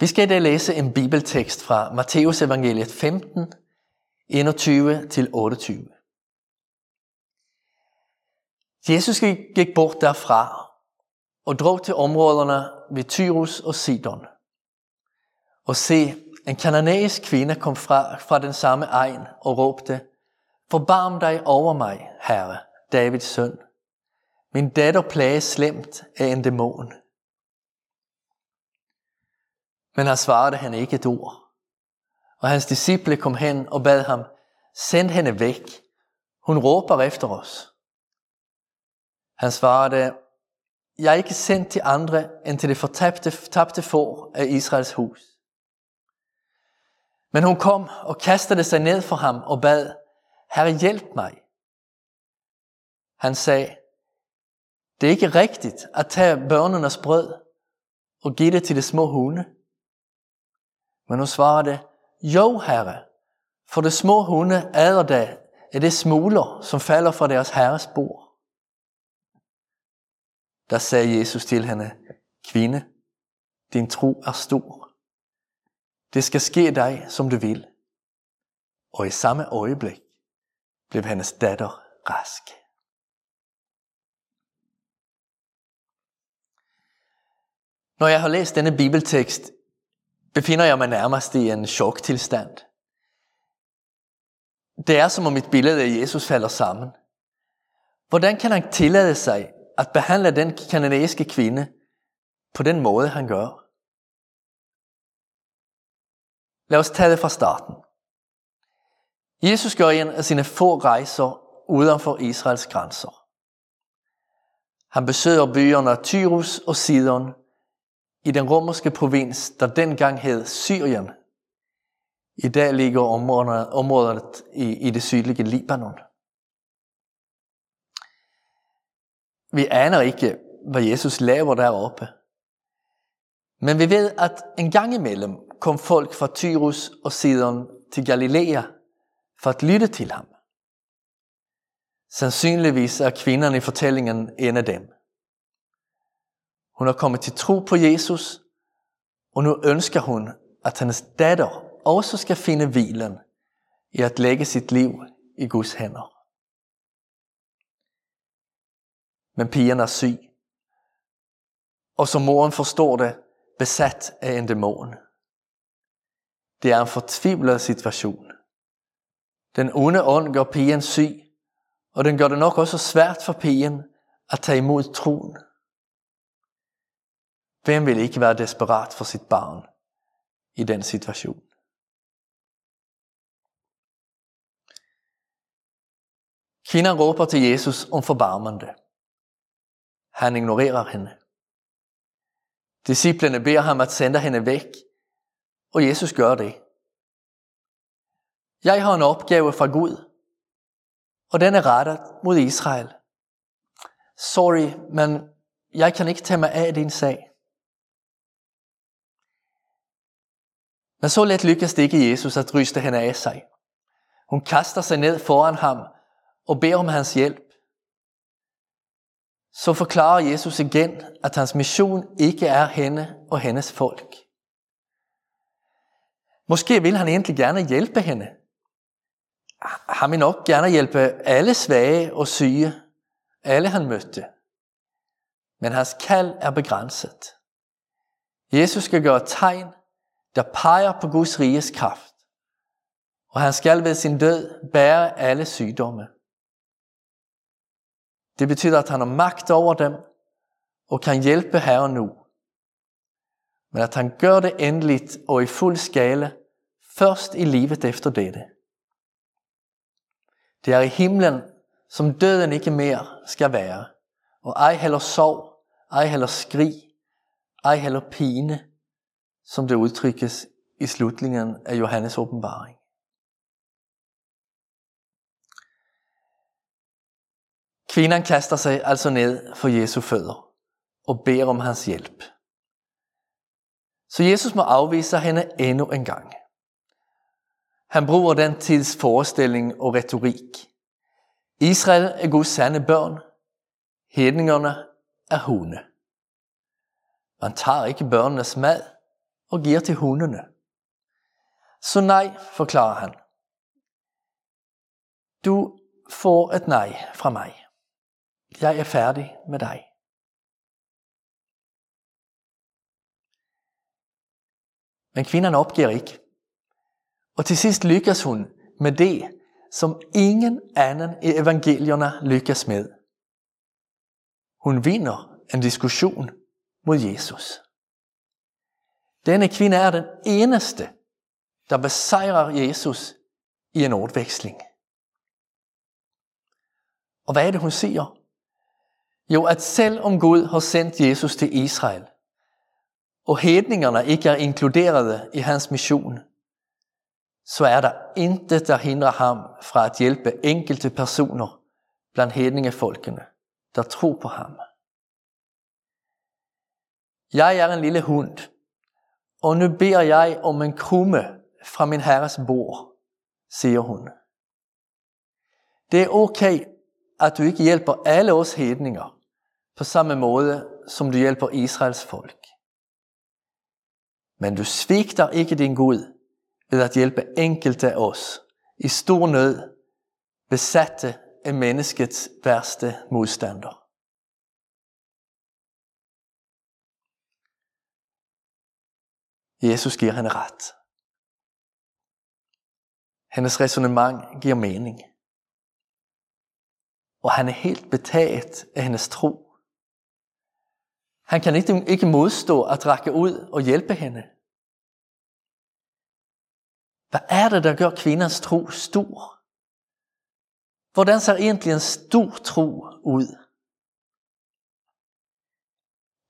Vi skal i dag læse en bibeltekst fra Matteus evangeliet 15, 21-28. Jesus gik bort derfra og drog til områderne ved Tyrus og Sidon. Og se, en kananæisk kvinde kom fra, fra den samme egen og råbte, Forbarm dig over mig, Herre, Davids søn. Min datter plages slemt af en dæmon. Men han svarede han ikke et ord. Og hans disciple kom hen og bad ham, send hende væk. Hun råber efter os. Han svarede, jeg er ikke sendt til andre end til det fortabte tabte for af Israels hus. Men hun kom og kastede sig ned for ham og bad, Herre hjælp mig. Han sagde, det er ikke rigtigt at tage børnenes brød og give det til de små hunde. Men hun svarede, jo herre, for de små hunde æder det af det smuler, som falder fra deres herres bord. Der sagde Jesus til hende, kvinde, din tro er stor. Det skal ske dig, som du vil. Og i samme øjeblik blev hendes datter rask. Når jeg har læst denne bibeltekst, befinder jeg mig nærmest i en choktilstand. Det er som om mit billede af Jesus falder sammen. Hvordan kan han tillade sig at behandle den kanadiske kvinde på den måde, han gør? Lad os tage det fra starten. Jesus gør en af sine få rejser uden for Israels grænser. Han besøger byerne Tyrus og Sidon i den romerske provins, der dengang hed Syrien. I dag ligger området, området i, i det sydlige Libanon. Vi aner ikke, hvad Jesus laver deroppe. Men vi ved, at en gang imellem kom folk fra Tyrus og Sidon til Galilea for at lytte til ham. Sandsynligvis er kvinderne i fortællingen en af dem. Hun er kommet til tro på Jesus, og nu ønsker hun, at hendes datter også skal finde hvilen i at lægge sit liv i Guds hænder. Men pigen er syg, og som moren forstår det, besat af en dæmon. Det er en fortvivlet situation. Den onde ånd gør pigen syg, og den gør det nok også svært for pigen at tage imod troen. Hvem vil ikke være desperat for sit barn i den situation? Kvinden råber til Jesus om forbarmende. Han ignorerer hende. Disciplene beder ham at sende hende væk, og Jesus gør det. Jeg har en opgave fra Gud, og den er rettet mod Israel. Sorry, men jeg kan ikke tage mig af din sag. Når så let lykkes det ikke Jesus at ryste hende af sig. Hun kaster sig ned foran ham og beder om hans hjælp. Så forklarer Jesus igen, at hans mission ikke er hende og hendes folk. Måske vil han egentlig gerne hjælpe hende. Han vil nok gerne hjælpe alle svage og syge, alle han mødte. Men hans kald er begrænset. Jesus skal gøre tegn der peger på Guds riges kraft. Og han skal ved sin død bære alle sygdomme. Det betyder, at han har magt over dem og kan hjælpe her og nu. Men at han gør det endeligt og i fuld skala først i livet efter dette. Det er i himlen, som døden ikke mere skal være, og ej heller sorg, ej heller skrig, ej heller pine, som det udtrykkes i slutningen af Johannes åbenbaring. Kvinden kaster sig altså ned for Jesu fødder og beder om hans hjælp. Så Jesus må afvise hende endnu en gang. Han bruger den tids forestilling og retorik. Israel er Guds sande børn. Hedningerne er hunde. Man tager ikke børnenes mad, og giver til hundene. Så nej, forklarer han. Du får et nej fra mig. Jeg er færdig med dig. Men kvinden opgiver ikke. Og til sidst lykkes hun med det, som ingen anden i evangelierne lykkes med. Hun vinder en diskussion mod Jesus. Denne kvinde er den eneste, der besejrer Jesus i en ordveksling. Og hvad er det, hun siger? Jo, at selv om Gud har sendt Jesus til Israel, og hedningerne ikke er inkluderet i hans mission, så er der intet, der hindrer ham fra at hjælpe enkelte personer blandt hedningefolkene, der tror på ham. Jeg er en lille hund, og nu beder jeg om en krumme fra min herres bord, siger hun. Det er okay, at du ikke hjælper alle os hedninger på samme måde, som du hjælper Israels folk. Men du svigter ikke din Gud ved at hjælpe enkelte af os i stor nød, besatte af menneskets værste modstander. Jesus giver hende ret. Hendes resonemang giver mening. Og han er helt betaget af hendes tro. Han kan ikke, ikke modstå at række ud og hjælpe hende. Hvad er det, der gør kvindens tro stor? Hvordan ser egentlig en stor tro ud?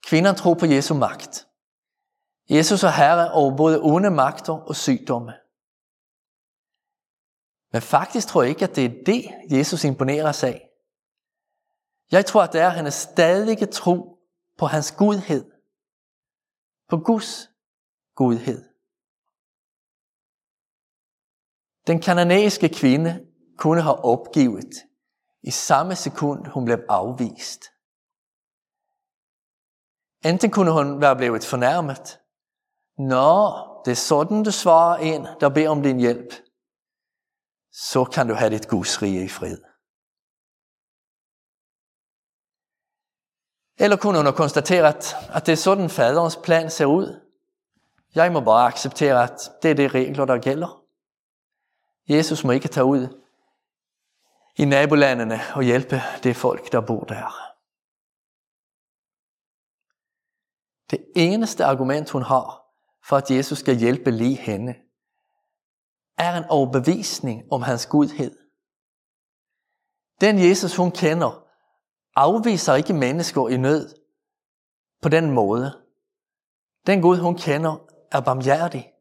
Kvinden tror på Jesu magt. Jesus er herre over både onde magter og sygdomme. Men faktisk tror jeg ikke, at det er det, Jesus imponerer sig af. Jeg tror, at det er hans stadige tro på hans godhed. På Guds godhed. Den kananæiske kvinde kunne have opgivet i samme sekund, hun blev afvist. Enten kunne hun være blevet fornærmet. Nå, det er sådan, du svarer en, der beder om din hjælp. Så kan du have dit gudsrige i fred. Eller kunne hun have konstateret, at det er sådan faderens plan ser ud. Jeg må bare acceptere, at det er de regler, der gælder. Jesus må ikke tage ud i nabolandene og hjælpe det folk, der bor der. Det eneste argument, hun har for, at Jesus skal hjælpe lige hende, er en overbevisning om hans gudhed. Den Jesus, hun kender, afviser ikke mennesker i nød på den måde. Den Gud, hun kender, er barmhjertig.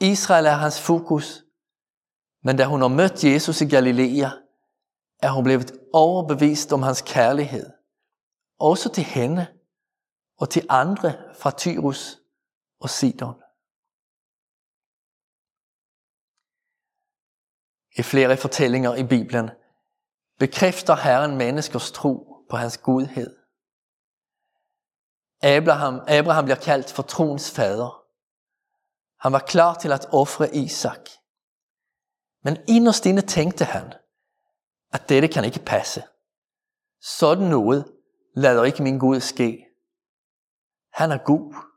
Israel er hans fokus, men da hun har mødt Jesus i Galilea, er hun blevet overbevist om hans kærlighed. Også til hende og til andre fra Tyrus og Sidon. I flere fortællinger i Bibelen bekræfter Herren menneskers tro på hans godhed. Abraham, Abraham bliver kaldt for troens fader. Han var klar til at ofre Isak. Men inderst inde tænkte han, at dette kan ikke passe. Sådan noget lader ikke min Gud ske. Han er god.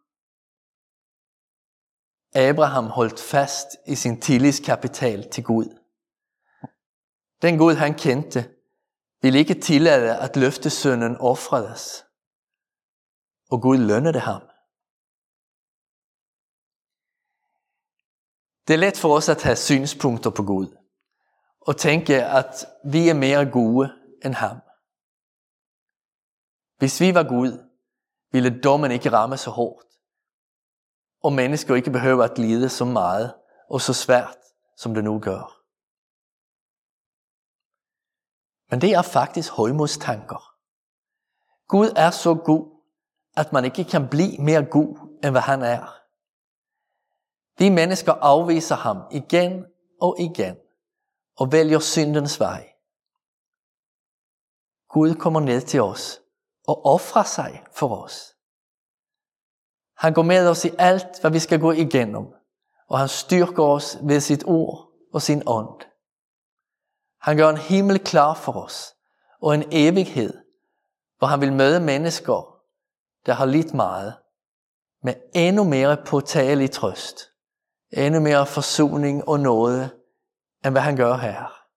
Abraham holdt fast i sin tillidskapital til Gud. Den Gud han kendte, ville ikke tillade at løftesønnen offredes. Og Gud lønnede ham. Det er let for os at have synspunkter på Gud og tænke, at vi er mere gode end ham. Hvis vi var Gud, ville dommen ikke ramme så hårdt, og mennesker ikke behøver at lide så meget og så svært, som det nu gør. Men det er faktisk højmodstanker. Gud er så god, at man ikke kan blive mere god, end hvad han er. De mennesker afviser ham igen og igen og vælger syndens vej. Gud kommer ned til os og offrer sig for os. Han går med os i alt, hvad vi skal gå igennem, og han styrker os ved sit ord og sin ånd. Han gør en himmel klar for os, og en evighed, hvor han vil møde mennesker, der har lidt meget, med endnu mere påtagelig trøst, endnu mere forsoning og nåde, end hvad han gør her.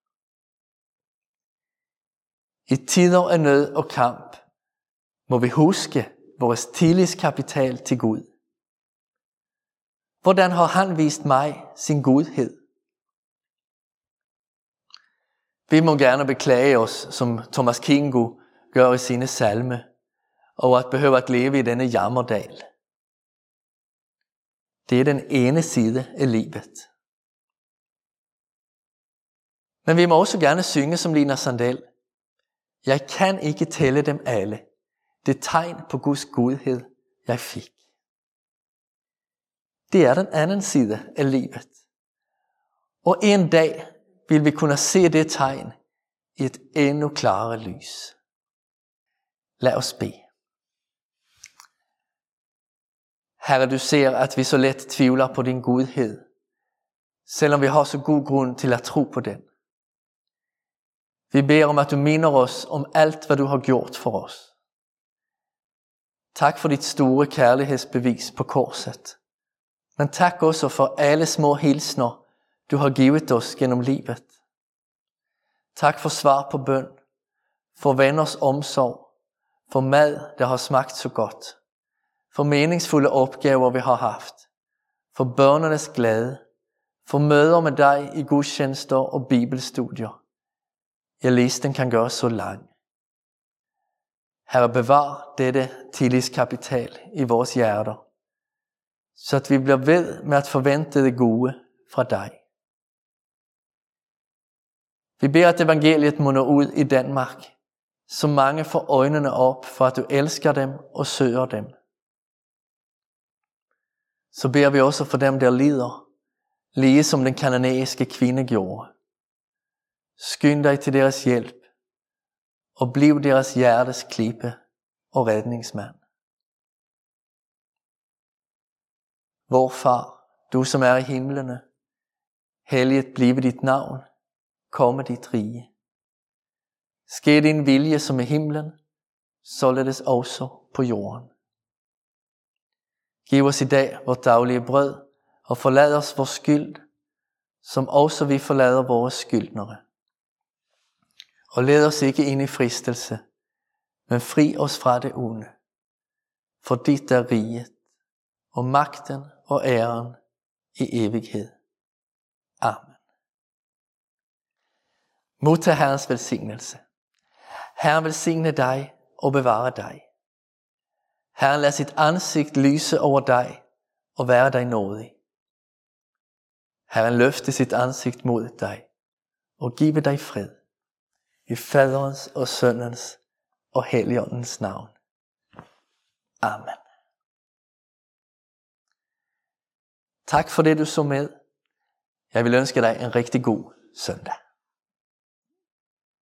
I tider af nød og kamp må vi huske vores tillidskapital til Gud. Hvordan har han vist mig sin godhed? Vi må gerne beklage os, som Thomas Kingo gør i sine salme, og at behøve at leve i denne jammerdal. Det er den ene side af livet. Men vi må også gerne synge som Lina Sandel. Jeg kan ikke tælle dem alle. Det tegn på Guds godhed, jeg fik. Det er den anden side af livet. Og en dag vil vi kunne se det tegn i et endnu klarere lys. Lad os bede. Herre, du ser, at vi så let tvivler på din godhed, selvom vi har så god grund til at tro på den. Vi beder om, at du minder os om alt, hvad du har gjort for os. Tak for dit store kærlighedsbevis på korset. Men tak også for alle små hilsner, du har givet os gennem livet. Tak for svar på bøn, for venners omsorg, for mad, der har smagt så godt, for meningsfulde opgaver, vi har haft, for børnenes glæde, for møder med dig i gudstjenester og bibelstudier. Ja, listen kan gøres så lang. Herre, bevar dette tillidskapital i vores hjerter, så at vi bliver ved med at forvente det gode fra dig. Vi beder, at evangeliet munder ud i Danmark, så mange får øjnene op for, at du elsker dem og søger dem. Så beder vi også for dem, der lider, lige som den kananæiske kvinde gjorde. Skynd dig til deres hjælp, og bliv deres hjertes klippe og redningsmand. Vor far, du som er i himlene, helliget blive dit navn, komme dit rige. Ske din vilje som i himlen, således også på jorden. Giv os i dag vores daglige brød, og forlad os vores skyld, som også vi forlader vores skyldnere. Og led os ikke ind i fristelse, men fri os fra det onde. For dit er riget, og magten og æren i evighed. Amen. Modtag Herrens velsignelse. Herren velsigne dig og bevare dig. Herren lad sit ansigt lyse over dig og være dig nådig. Herren løfte sit ansigt mod dig og give dig fred. I faderens og søndens og helligåndens navn. Amen. Tak for det, du så med. Jeg vil ønske dig en rigtig god søndag.